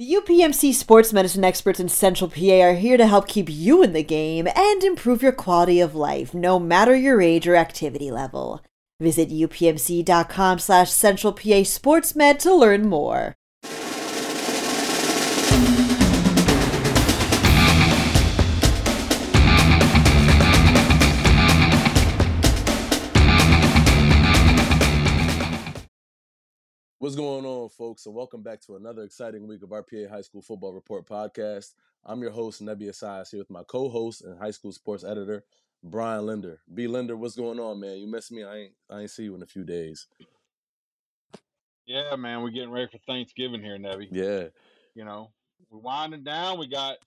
The UPMC sports medicine experts in Central PA are here to help keep you in the game and improve your quality of life, no matter your age or activity level. Visit upmc.com slash central PA sportsmed to learn more. What's going on, folks, and welcome back to another exciting week of RPA High School Football Report podcast. I'm your host, Nebi Asias, here with my co-host and high school sports editor, Brian Linder. B. Linder, what's going on, man? You missed me. I ain't I ain't see you in a few days. Yeah, man, we're getting ready for Thanksgiving here, Nebi. Yeah. You know, we're winding down. We got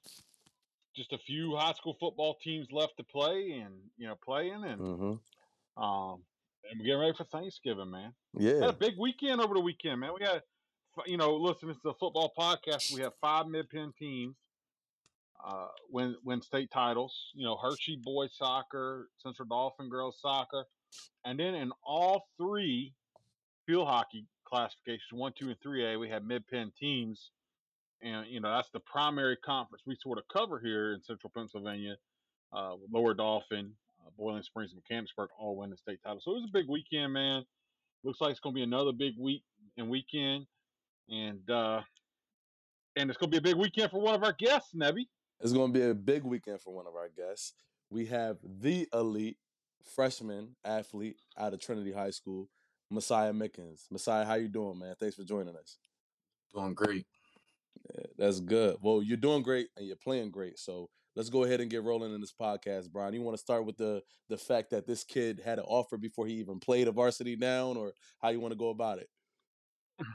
just a few high school football teams left to play and you know playing and Mm-hmm. um and we're getting ready for Thanksgiving, man. Yeah. Had a big weekend over the weekend, man. We got you know, listening to the football podcast, we have five mid pen teams uh win win state titles. You know, Hershey boys soccer, Central Dauphin girls soccer, and then in all three field hockey classifications, one, two, and three A, we have mid pen teams. And you know, that's the primary conference we sort of cover here in central Pennsylvania. Uh Lower Dauphin, uh, Boiling Springs, and Mechanicsburg all win the state title. So it was a big weekend, man. Looks like it's gonna be another big week and weekend. And uh and it's gonna be a big weekend for one of our guests, Nebby. It's gonna be a big weekend for one of our guests. We have the elite freshman athlete out of Trinity High School, Messiah Mickens. Messiah, how you doing, man? Thanks for joining us. Doing great. Yeah, that's good. Well, you're doing great and you're playing great. So let's go ahead and get rolling in this podcast, Brian. You want to start with the the fact that this kid had an offer before he even played a varsity down, or how you want to go about it?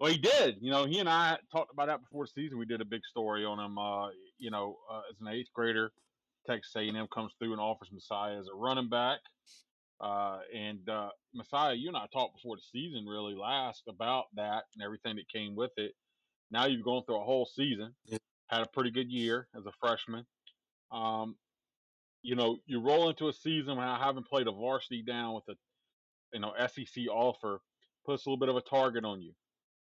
Well, he did. You know, he and I talked about that before the season. We did a big story on him. Uh, you know, uh, as an eighth grader, Texas A&M comes through and offers Messiah as a running back. Uh, and uh, Messiah, you and I talked before the season really last about that and everything that came with it. Now you've gone through a whole season, Yeah. Had a pretty good year as a freshman. Um, you know, you roll into a season when I haven't played a varsity down with a, you know, SEC offer, puts a little bit of a target on you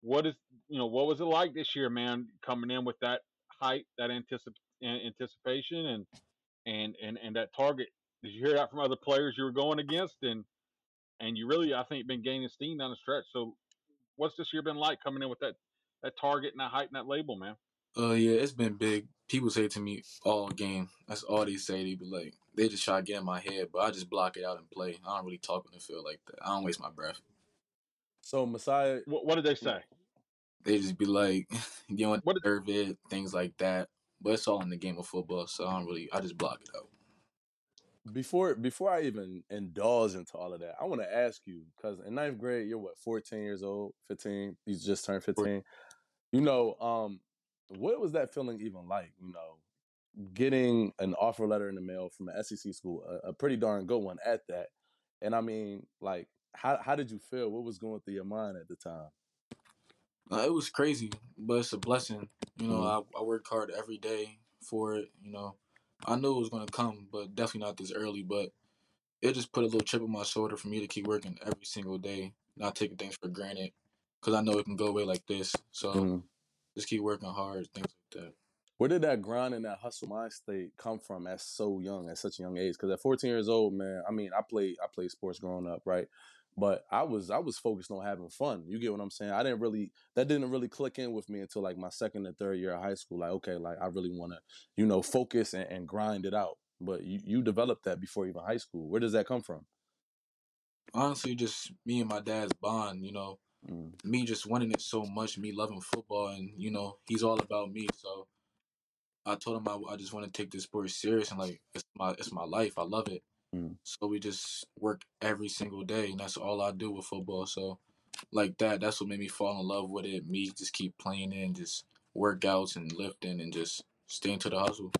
what is you know what was it like this year, man? Coming in with that hype, that anticip- anticipation, and and and and that target. Did you hear that from other players you were going against, and and you really, I think, been gaining steam down the stretch. So, what's this year been like coming in with that that target and that hype and that label, man? Uh, yeah, it's been big. People say to me all game. That's all they say. They be like, they just try to get in my head, but I just block it out and play. I don't really talk on the field like that. I don't waste my breath. So Messiah, What, what did they say? They just be like, you don't What did- deserve it, things like that. But it's all in the game of football, so I don't really. I just block it out. before before I even indulge into all of that, I want to ask you because in ninth grade, you're what, 14 years old, 15. You just turned 15. You know, um, what was that feeling even like? You know, getting an offer letter in the mail from an SEC school, a, a pretty darn good one at that. And I mean, like, how how did you feel? What was going through your mind at the time? Uh, it was crazy, but it's a blessing. You know, I, I worked hard every day for it. You know, I knew it was going to come, but definitely not this early. But it just put a little chip on my shoulder for me to keep working every single day, not taking things for granted, because I know it can go away like this. So Mhm. Just keep working hard, things like that. Where did that grind and that hustle mind state come from at so young, at such a young age? Because at 14 years old, man, I mean, I played I played sports growing up, right? But I was I was focused on having fun. You get what I'm saying? I didn't really that didn't really click in with me until like my second and third year of high school. Like, okay, like I really want to, you know, focus and, and grind it out. But you you developed that before even high school. Where does that come from? Honestly, just me and my dad's bond. You know, Mm. me just wanting it so much, me loving football, and you know, he's all about me. So I told him I, I just want to take this sport serious and like it's my it's my life. I love it. Mm. So we just work every single day, and that's all I do with football. So like that, that's what made me fall in love with it. Me just keep playing it and just workouts and lifting and just staying to the hustle.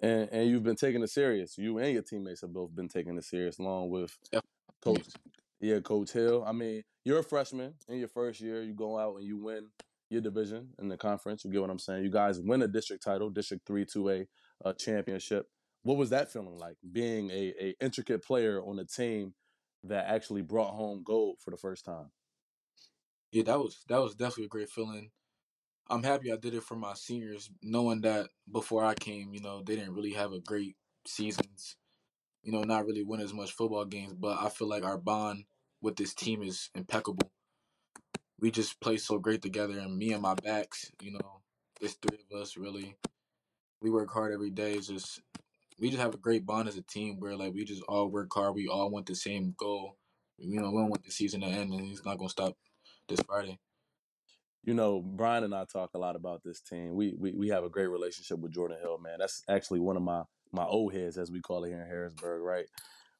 And and you've been taking it serious. You and your teammates have both been taking it serious, along with Coach Yeah, Coach Hill. I mean, you're a freshman in your first year. You go out and you win your division in the conference. You get what I'm saying? You guys win a district title, District Three, Two A uh, championship. What was that feeling like? Being a, a intricate player on a team that actually brought home gold for the first time. Yeah, that was that was definitely a great feeling. I'm happy I did it for my seniors, knowing that before I came, you know, they didn't really have a great seasons. You know, not really win as much football games, but I feel like our bond with this team is impeccable. We just play so great together, and me and my backs, you know, there's three of us really. We work hard every day. It's just we just have a great bond as a team where like we just all work hard. We all want the same goal. You know, we don't want the season to end, and he's not gonna stop this Friday. You know, Brian and I talk a lot about this team. We we we have a great relationship with Jordan Hill, man. That's actually one of my my old heads, as we call it here in Harrisburg, right?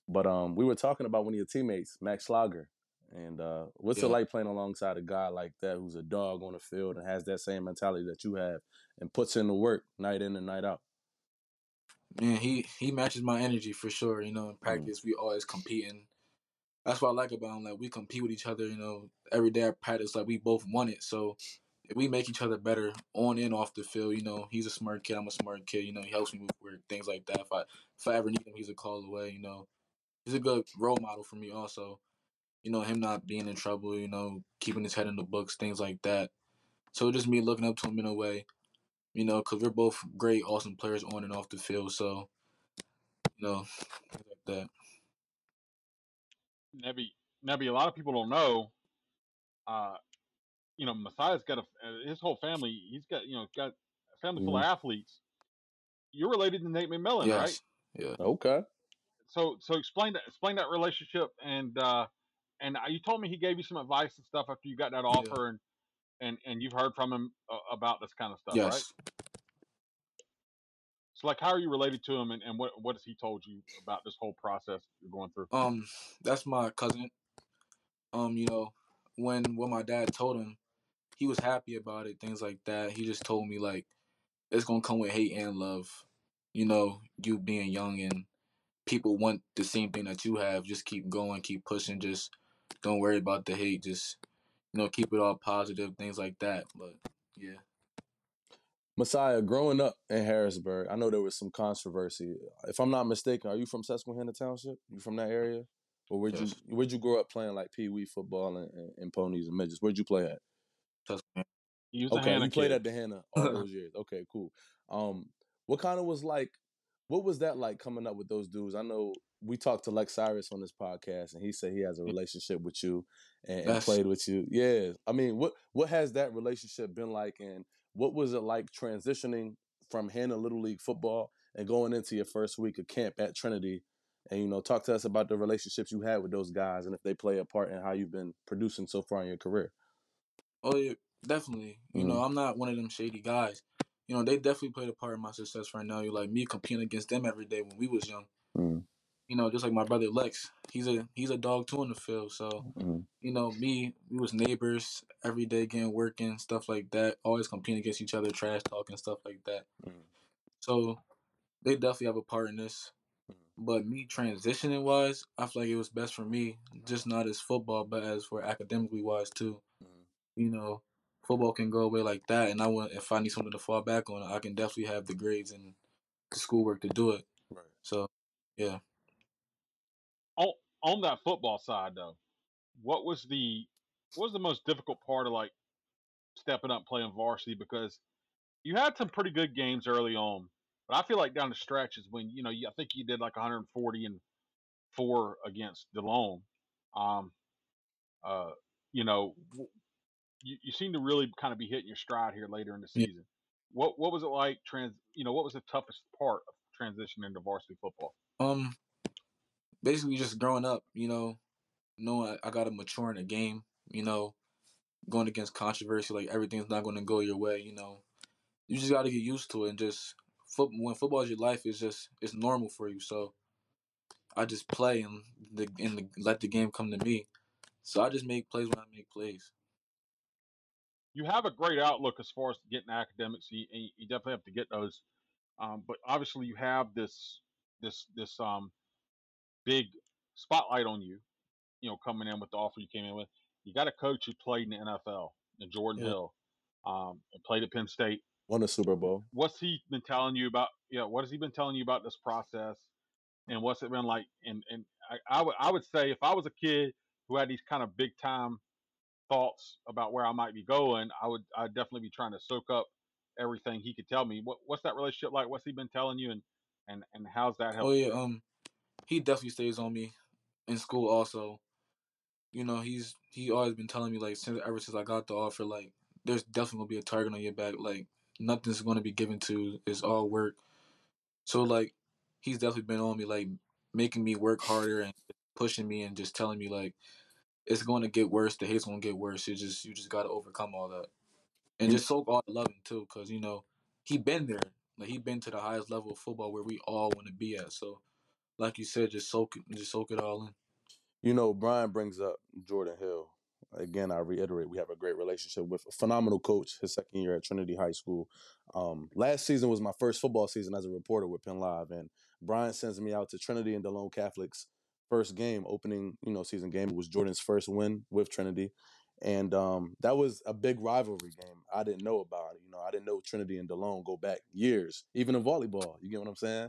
But um, we were talking about one of your teammates, Max Schlager, and uh, what's Yeah. it like playing alongside a guy like that who's a dog on the field and has that same mentality that you have and puts in the work night in and night out? Man, he he matches my energy for sure. You know, in practice we always competing. That's what I like about him. Like we compete with each other. You know, every day at practice, like we both want it. So if we make each other better on and off the field, you know, he's a smart kid. I'm a smart kid. You know, he helps me with things like that. If I if I ever need him, he's a call away. You know, he's a good role model for me. Also, you know, him not being in trouble. You know, keeping his head in the books, things like that. So just me looking up to him in a way. You know, because we're both great, awesome players on and off the field. So, you know, things like that. Nebby, Nebby, a lot of people don't know. Uh, you know, Messiah's got a uh, his whole family. He's got you know got a family full of athletes. You're related to Nate McMillan, right? yes. Yeah. Okay. So so explain that explain that relationship and uh, and you told me he gave you some advice and stuff after you got that offer and and and you've heard from him uh, about this kind of stuff, right? Yes. So like, how are you related to him, and, and what what has he told you about this whole process you're going through? Um, that's my cousin. Um, you know, when when my dad told him, he was happy about it, things like that. He just told me like it's gonna come with hate and love. You know, you being young and people want the same thing that you have. Just keep going, keep pushing. Just don't worry about the hate. Just you know, keep it all positive, things like that. But yeah, Messiah, growing up in Harrisburg, I know there was some controversy. If I'm not mistaken, are you from Susquehanna Township? You from that area? Or where'd Yes. you where'd you grow up playing like pee wee football and, and, and ponies and midgets? Where'd you play at? Susquehanna. A Okay, you played kid. at the Hannah all those years. Okay, cool. Um, what kind of was like? What was that like coming up with those dudes? I know we talked to Lex Cyrus on this podcast, and he said he has a relationship with you and, and played with you. Yeah, I mean, what what has that relationship been like, and what was it like transitioning from Hannah Little League football and going into your first week of camp at Trinity? And you know, talk to us about the relationships you had with those guys, and if they play a part in how you've been producing so far in your career. Oh yeah, definitely. You know, mm-hmm. I'm not one of them shady guys. You know, they definitely played a part in my success right now. You're like me competing against them every day when we was young. Mm. You know, just like my brother Lex, he's a he's a dog too in the field. So Mm. you know, me, we was neighbors every day, getting working stuff like that. Always competing against each other, trash talking stuff like that. Mm. So they definitely have a part in this. Mm. But me transitioning wise, I feel like it was best for me, just not as football, but as for academically wise too Mm. you know, football can go away like that. And I want if I need something to fall back on, I can definitely have the grades and the schoolwork to do it. Right. So, yeah. on on that football side though, what was the what was the most difficult part of like stepping up playing varsity because you had some pretty good games early on, but I feel like down the stretches when you know I think you did like 140 and four against DeLone. Um, uh, you know, w- you, you seem to really kind of be hitting your stride here later in the Yeah. season. What what was it like? Trans, you know, what was the toughest part of transitioning to varsity football? Um, basically just growing up, you know, knowing I, I got to mature in the game, you know, going against controversy, like everything's not going to go your way, you know. You just got to get used to it and just foot, when football is your life, it's just it's normal for you. So I just play and the and the, let the game come to me. So I just make plays when I make plays. You have a great outlook as far as getting academics. You, and you definitely have to get those. Um, but obviously, you have this this this um big spotlight on you. You know, coming in with the offer you came in with. You got a coach who played in the NFL, in Jordan Yeah. Hill, um, and played at Penn State. Won a Super Bowl. What's he been telling you about? Yeah, what has he been telling you about this process? And what's it been like? And and I, I would I would say if I was a kid who had these kind of big time thoughts about where I might be going, I would I'd definitely be trying to soak up everything he could tell me. What what's that relationship like? What's he been telling you, and and and how's that helped? Oh yeah, um, he definitely stays on me in school. Also, you know, he's he always been telling me like since ever since I got the offer, like there's definitely gonna be a target on your back. Like nothing's gonna be given to. It's all work. So like he's definitely been on me, like making me work harder and pushing me and just telling me like it's going to get worse. The hate's gonna get worse. You just you just gotta overcome all that, and just soak all the loving too, because you know he been there. Like he been to the highest level of football where we all want to be at. So, like you said, just soak it, just soak it all in. You know, Brian brings up Jordan Hill. Again, I reiterate, we have a great relationship with a phenomenal coach. His second year at Trinity High School. Um, last season was my first football season as a reporter with Penn Live, and Brian sends me out to Trinity and Delone Catholic's first game, opening you know season game. It was Jordan's first win with Trinity, and um, that was a big rivalry game. I didn't know about it. You know, I didn't know Trinity and Delone go back years, even in volleyball. You get what I'm saying?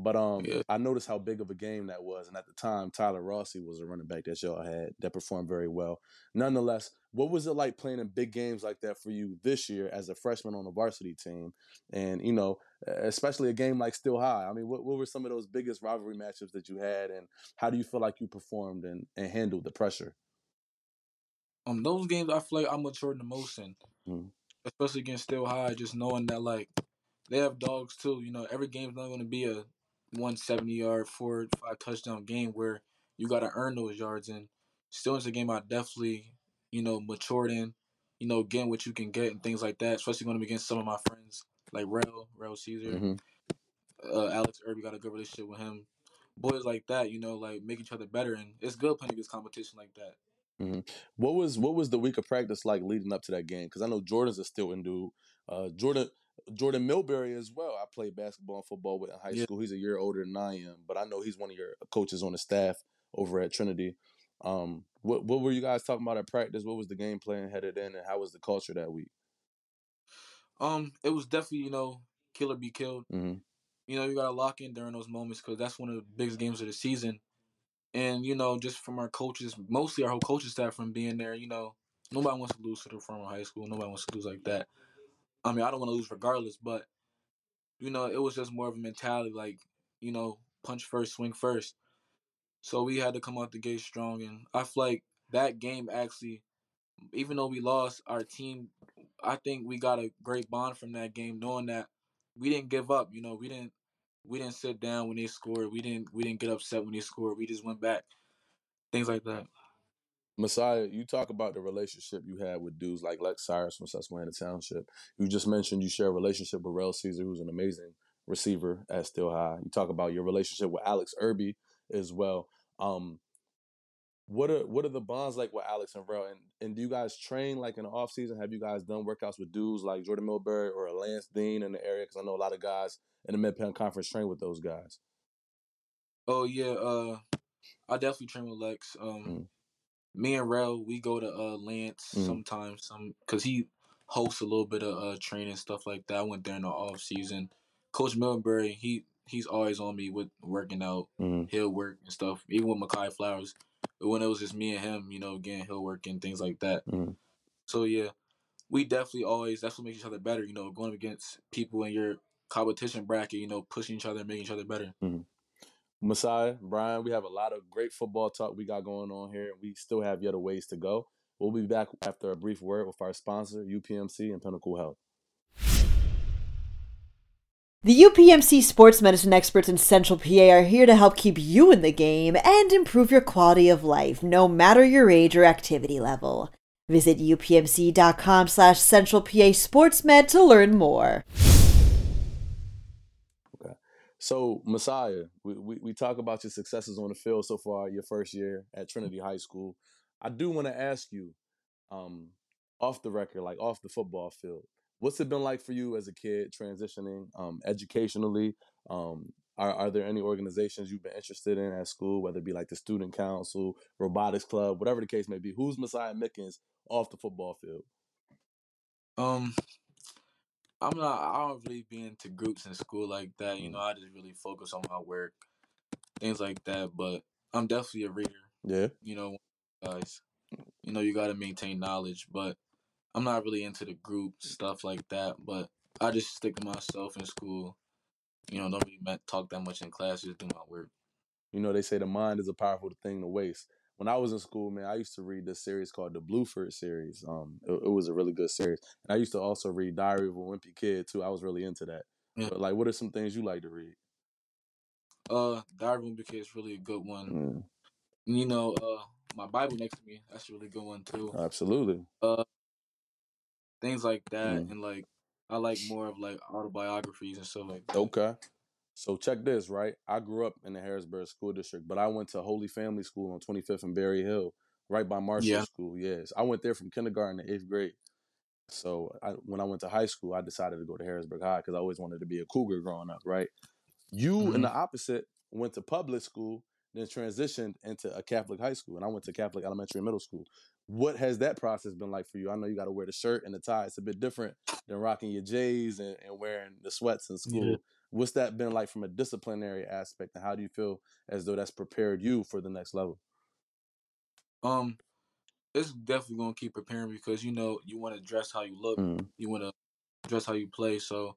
But um, Yeah. I noticed how big of a game that was, and at the time, Tyler Rossi was a running back that y'all had that performed very well. Nonetheless, what was it like playing in big games like that for you this year as a freshman on the varsity team? And you know, especially a game like Steel-High. I mean, what, what were some of those biggest rivalry matchups that you had, and how do you feel like you performed and, and handled the pressure? Um, those games I feel like I matured the most in, Mhm. especially against Steel-High. Just knowing that like they have dogs too. You know, every game's not going to be a 170 yard, four five touchdown game where you got to earn those yards. And still, it's a game I definitely you know matured in. You know, getting what you can get and things like that. Especially going against some of my friends like Rel, Rel Caesar, Mm-hmm. uh, Alex Irby. Got a good relationship with him. Boys like that, you know, like make each other better, and it's good playing against competition like that. Mm-hmm. What was what was the week of practice like leading up to that game? Because I know Jordan's a Steelton dude. Uh, Jordan Jordan Milbury as well. I played basketball and football with in high Yeah. school. He's a year older than I am, but I know he's one of your coaches on the staff over at Trinity. Um, what what were you guys talking about at practice? What was the game plan headed in, and how was the culture that week? Um, it was definitely you know kill or be killed. Mm-hmm. you know, you gotta lock in during those moments because that's one of the biggest games of the season. And you know, just from our coaches, mostly our whole coaching staff from being there, you know, nobody wants to lose to the former high school. Nobody wants to lose like that. I mean, I don't want to lose regardless, but you know, it was just more of a mentality, like you know, punch first, swing first. So we had to come out the gate strong, and I feel like that game actually, even though we lost, our team, I think we got a great bond from that game, knowing that we didn't give up. You know, we didn't we didn't sit down when they scored. We didn't we didn't get upset when they scored. We just went back. Things like that. Messiah, you talk about the relationship you had with dudes like Lex Cyrus from Susquehanna Township. You just mentioned you share a relationship with Rel Caesar, who's an amazing receiver at Steel-High. You talk about your relationship with Alex Irby as well. Um, what are what are the bonds like with Alex and Rel? And and do you guys train like in the off season? Have you guys done workouts with dudes like Jordan Milbury or Lance Dean in the area? Because I know a lot of guys in the Mid Penn Conference train with those guys. Oh yeah, uh, I definitely train with Lex. Um, Mm. Me and Rel, we go to uh Lance Mm. sometimes, some because he hosts a little bit of uh training stuff like that. I went there in the off season. Coach Milbury, he he's always on me with working out. Mm-hmm. He'll work and stuff. Even with Makai Flowers, but when it was just me and him, you know, again, he'll work and things like that. Mhm. So yeah, we definitely always that's what makes each other better. You know, going against people in your competition bracket, you know, pushing each other, and making each other better. Messiah, Brian, we have a lot of great football talk we got going on here, we still have yet a ways to go. We'll be back after a brief word with our sponsor, UPMC and Pinnacle Health. The UPMC sports medicine experts in Central PA are here to help keep you in the game and improve your quality of life, no matter your age or activity level. Visit upmc.com slash central PA sportsmed to learn more. So, Messiah, we, we, we talk about your successes on the field so far, your first year at Trinity High School. I do want to ask you, um, off the record, like off the football field, what's it been like for you as a kid transitioning um, educationally? Um, are, are there any organizations you've been interested in at school, whether it be like the student council, robotics club, whatever the case may be? Who's Messiah Mickens off the football field? Um, I'm not. I don't really be into groups in school like that. You know, mm. I just really focus on my work, things like that. But I'm definitely a reader. Yeah. You know, guys. you know, you got to maintain knowledge. But I'm not really into the group stuff like that. But I just stick to myself in school. You know, don't really talk that much in class. Just do my work. You know, they say the mind is a powerful thing to waste. When I was in school, man, I used to read this series called the Bluford series. Um, it, it was a really good series, and I used to also read Diary of a Wimpy Kid too. I was really into that. Yeah. But like, what are some things you like to read? Uh, Diary of a Wimpy Kid is really a good one. Mm. You know, uh, my Bible next to me, that's a really good one too. Absolutely. Uh, things like that, mm. and like I like more of like autobiographies and stuff like that. Okay. So check this, right? I grew up in the Harrisburg School District, but I went to Holy Family School on 25th and Berry Hill, right by Marshall yeah. School. Yes, I went there from kindergarten to eighth grade. So I, when I went to high school, I decided to go to Harrisburg High because I always wanted to be a cougar growing up, right? You, mm-hmm. in the opposite, went to public school, then transitioned into a Catholic high school, and I went to Catholic elementary and middle school. What has that process been like for you? I know you got to wear the shirt and the tie. It's a bit different than rocking your J's and, and wearing the sweats in school. Yeah. What's that been like from a disciplinary aspect, and how do you feel as though that's prepared you for the next level? Um, it's definitely gonna keep preparing because you know you want to dress how you look, mm. you want to dress how you play. So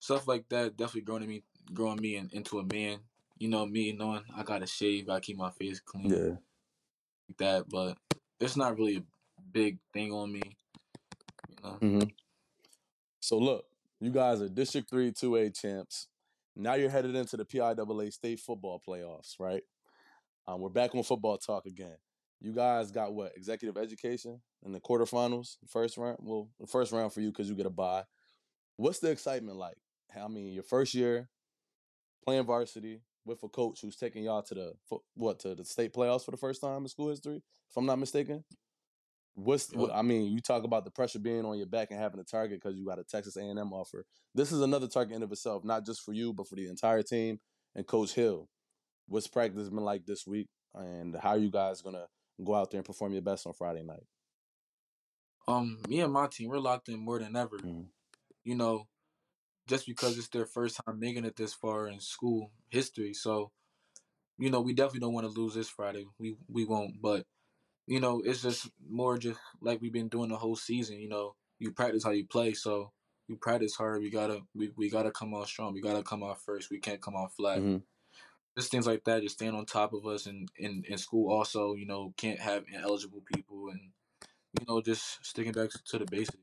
stuff like that definitely growing me, growing me in, into a man. You know, me knowing I gotta shave, I keep my face clean, yeah, like that. But it's not really a big thing on me. You know. Mm-hmm. So look, you guys are District 3 2A champs. Now you're headed into the PIAA state football playoffs, right? Um, we're back on football talk again. You guys got what? Executive education in the quarterfinals, first round? Well, the first round for you because you get a bye. What's the excitement like? I mean, your first year playing varsity with a coach who's taking y'all to the what to the state playoffs for the first time in school history, if I'm not mistaken. What's what, I mean? You talk about the pressure being on your back and having a target because you got a Texas A&M offer. This is another target in of itself, not just for you, but for the entire team and Coach Hill. What's practice been like this week, and how are you guys gonna go out there and perform your best on Friday night? Um, me and my team, we're locked in more than ever. Mm-hmm. You know, just because it's their first time making it this far in school history, so you know we definitely don't want to lose this Friday. We we won't, but you know, it's just more just like we've been doing the whole season. You know, you practice how you play, so you practice hard. We gotta we, we gotta come out strong. We gotta come out first. We can't come out flat. Mm-hmm. Just things like that, just staying on top of us. And in in school, also, you know, can't have ineligible people, and you know, just sticking back to the basics.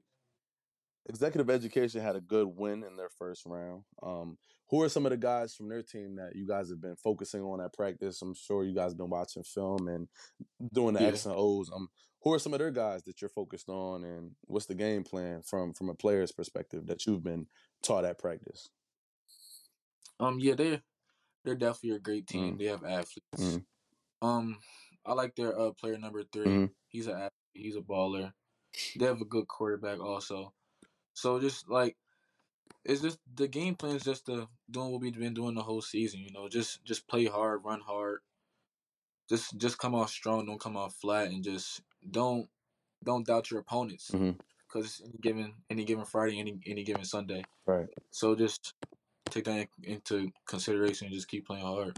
Executive Education had a good win in their first round. Um, who are some of the guys from their team that you guys have been focusing on at practice? I'm sure you guys have been watching film and doing the yeah. X and O's. Um, who are some of their guys that you're focused on, and what's the game plan from from a player's perspective that you've been taught at practice? Um, yeah, they they're definitely a great team. Mm. They have athletes. Mm. Um, I like their uh, player number 3 mm. He's a. He's a baller. They have a good quarterback also. So just like it's just the game plan is just to doing what we've been doing the whole season. You know, just just play hard, run hard. Just just come out strong. Don't come out flat, and just don't don't doubt your opponents because mm-hmm. any given any given Friday, any any given Sunday. Right. So just take that into consideration and just keep playing hard.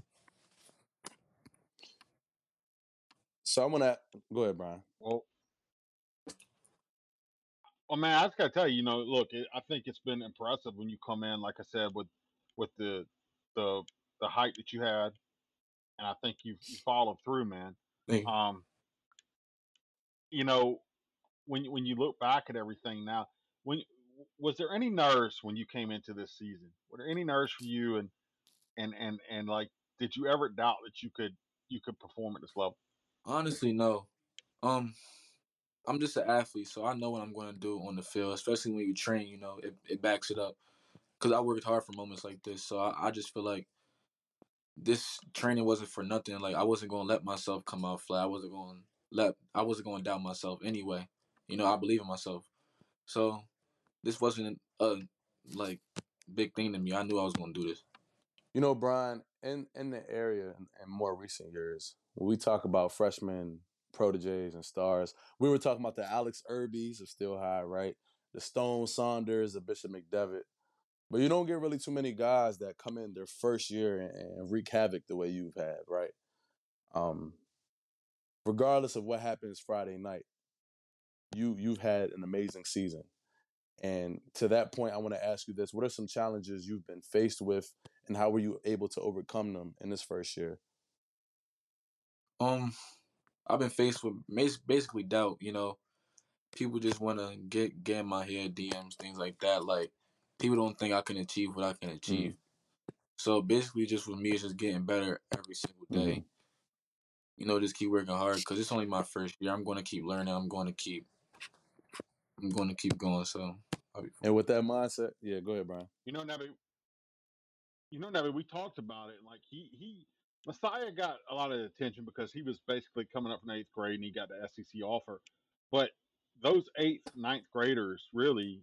So I'm gonna go ahead, Brian. Well, well, man, I just gotta tell you, you know, look, it, I think it's been impressive when you come in, like I said, with with the the the height that you had, and I think you've you followed through, man. Thank You. Um, you know, when when you look back at everything now, when was there any nerves when you came into this season? Were there any nerves for you, and and and and like, did you ever doubt that you could you could perform at this level? Honestly, no. Um, I'm just an athlete, so I know what I'm going to do on the field. Especially when you train, you know, it, it backs it up. Because I worked hard for moments like this, so I, I just feel like this training wasn't for nothing. Like I wasn't going to let myself come out flat. I wasn't going to let. I wasn't going to doubt myself anyway. You know, I believe in myself. So this wasn't a like big thing to me. I knew I was going to do this. You know, Brian, in in the area in, more recent years, when we talk about freshmen proteges and stars. We were talking about the Alex Irbies of Steel-High, right? The Stone Saunders, the Bishop McDevitt. But you don't get really too many guys that come in their first year and, and wreak havoc the way you've had, right? Um, regardless of what happens Friday night, you you've had an amazing season. And to that point, I want to ask you this: What are some challenges you've been faced with, and how were you able to overcome them in this first year? Um, I've been faced with basically doubt. You know, people just want to get get in my head, DMs, things like that. Like people don't think I can achieve what I can achieve. Mm-hmm. So basically, just with me, it's just getting better every single day. Mm-hmm. You know, just keep working hard because it's only my first year. I'm going to keep learning. I'm going to keep. I'm going to keep going. So. And with that mindset, yeah, go ahead, Brian. You know, Nebby. You know, Nebby. We talked about it. Like he he Messiah got a lot of attention because he was basically coming up from eighth grade and he got the SEC offer. But those eighth, ninth graders really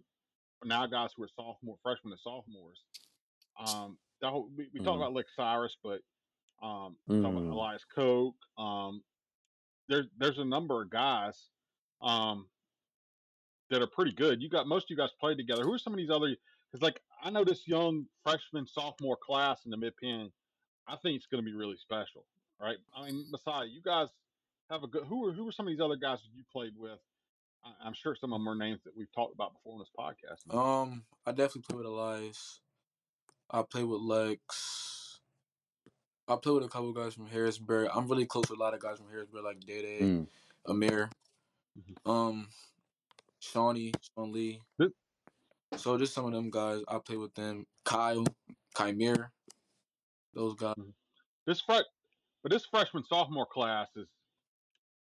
are now guys who are sophomore, freshmen, and sophomores. Um, whole, we, we mm. talk about Lick Cyrus, but um, mm. about. Elias Koch. Um, there's there's a number of guys um, that are pretty good. You got most of you guys played together. Who are some of these other? Because like I know this young freshman sophomore class in the mid pen. I think it's going to be really special, right? I mean, Messiah, you guys have a good. Who are who are some of these other guys that you played with? I, am sure some of them are names that we've talked about before on this podcast. Um, I definitely play with Elias. I play with Lex. I play with a couple guys from Harrisburg. I'm really close with a lot of guys from Harrisburg, like Dede, mm. Amir, mm-hmm. um, Shawnee, Sean Lee. So just some of them guys. I play with them. Kyle, Kymir, those guys. Mm-hmm. This fresh, but this freshman sophomore class is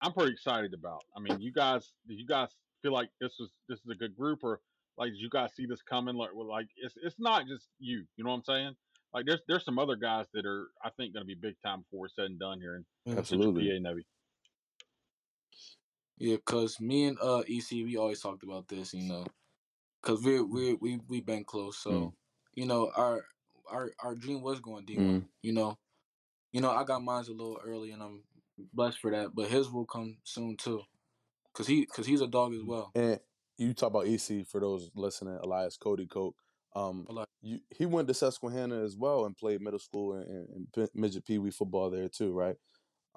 I'm pretty excited about. I mean, you guys, do you guys feel like this was this is a good group, or like did you guys see this coming? Like, well, like it's it's not just you. You know what I'm saying? Like, there's there's some other guys that are I think going to be big time before it's said and done here in absolutely PA Navy. Yeah, cause me and uh EC we always talked about this, you know, cause we we we we've been close, so mm. you know our our our dream was going D one, mm. you know, you know I got mine a little early, and I'm blessed for that. But his will come soon too, cause he cause he's a dog as well. And you talk about EC for those listening, Elias Cody Coke. Um, you, he went to Susquehanna as well and played middle school and, and midget pee wee football there too, right?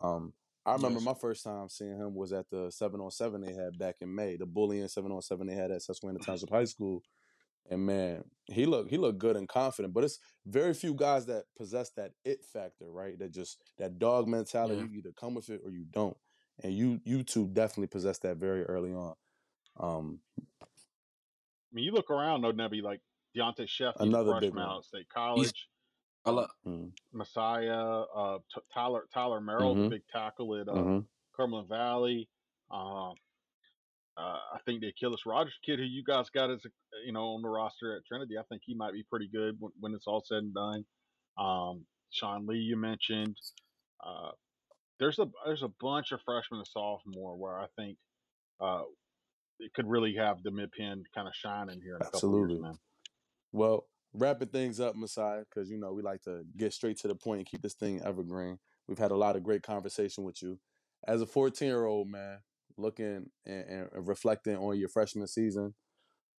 Um, I remember yes. my first time seeing him was at the seven on seven they had back in May, the bullying seven on seven they had at Susquehanna Township High School. And man, he looked he looked good and confident. But it's very few guys that possess that it factor, right? That just that dog mentality. Yeah. You either come with it or you don't. And you you two definitely possess that very early on. Um I mean, you look around though, Nebby, like Deontay Chef, another big one. out State College. I love mm. Messiah, uh, T- Tyler Tyler Merrill, mm-hmm. the big tackle at uh, mm-hmm. Cumberland Valley. Um, uh, I think the Achilles Rogers kid who you guys got as a, you know on the roster at Trinity, I think he might be pretty good when, when it's all said and done. Um, Sean Lee, you mentioned. Uh, there's a there's a bunch of freshmen and sophomore where I think uh, it could really have the mid pen kind of shining here in a Absolutely. years, man. Well, wrapping things up, Messiah, because you know we like to get straight to the point and keep this thing evergreen. We've had a lot of great conversation with you. As a 14 year old man, looking and, and reflecting on your freshman season,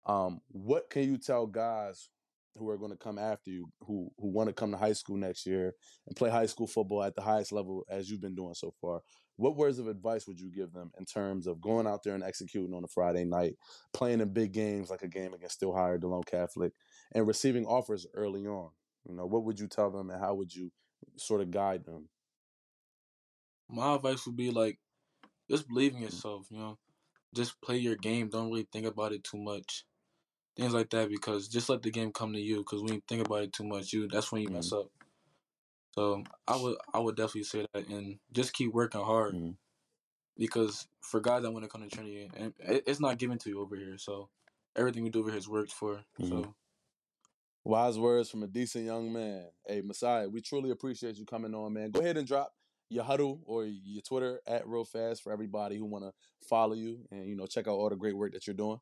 um, what can you tell guys who are going to come after you, who who want to come to high school next year and play high school football at the highest level as you've been doing so far? What words of advice would you give them in terms of going out there and executing on a Friday night, playing in big games like a game against Still Higher, DeLone Catholic, and receiving offers early on? You know, what would you tell them, and how would you sort of guide them? My advice would be like just believe in mm. yourself, you know. Just play your game. Don't really think about it too much. Things like that because just let the game come to you because when you think about it too much, you that's when you mm. mess up. So I would I would definitely say that and just keep working hard mm. because for guys that want to come to Trinity and it's not given to you over here. So everything we do over here is worked for. Mm-hmm. So wise words from a decent young man. Hey Messiah, we truly appreciate you coming on, man. Go ahead and drop your huddle or your Twitter at real fast for everybody who want to follow you and you know check out all the great work that you're doing.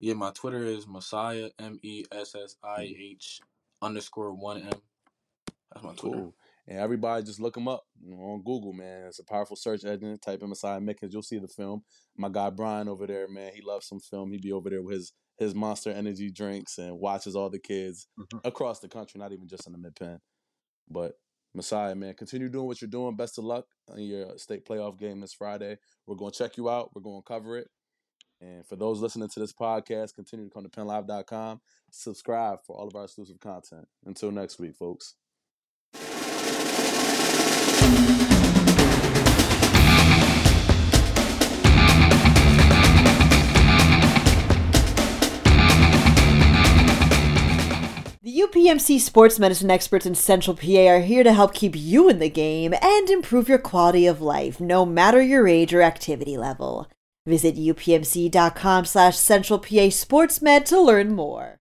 Yeah, my Twitter is Messiah M E S S I H underscore one M. That's my Twitter. Cool. And everybody just look him up you know, on Google, man. It's a powerful search engine. Type in Messiah Mickens, you'll see the film. My guy Brian over there, man, he loves some film. He be over there with his his Monster Energy drinks and watches all the kids mm-hmm. across the country, not even just in the mid pen. But Messiah, man, continue doing what you're doing. Best of luck on your state playoff game this Friday. We're going to check you out. We're going to cover it. And for those listening to this podcast, continue to come to pennlive.com. Subscribe for all of our exclusive content. Until next week, folks. UPMC sports medicine experts in Central PA are here to help keep you in the game and improve your quality of life, no matter your age or activity level. Visit upmc.com slash centralpa sportsmed to learn more.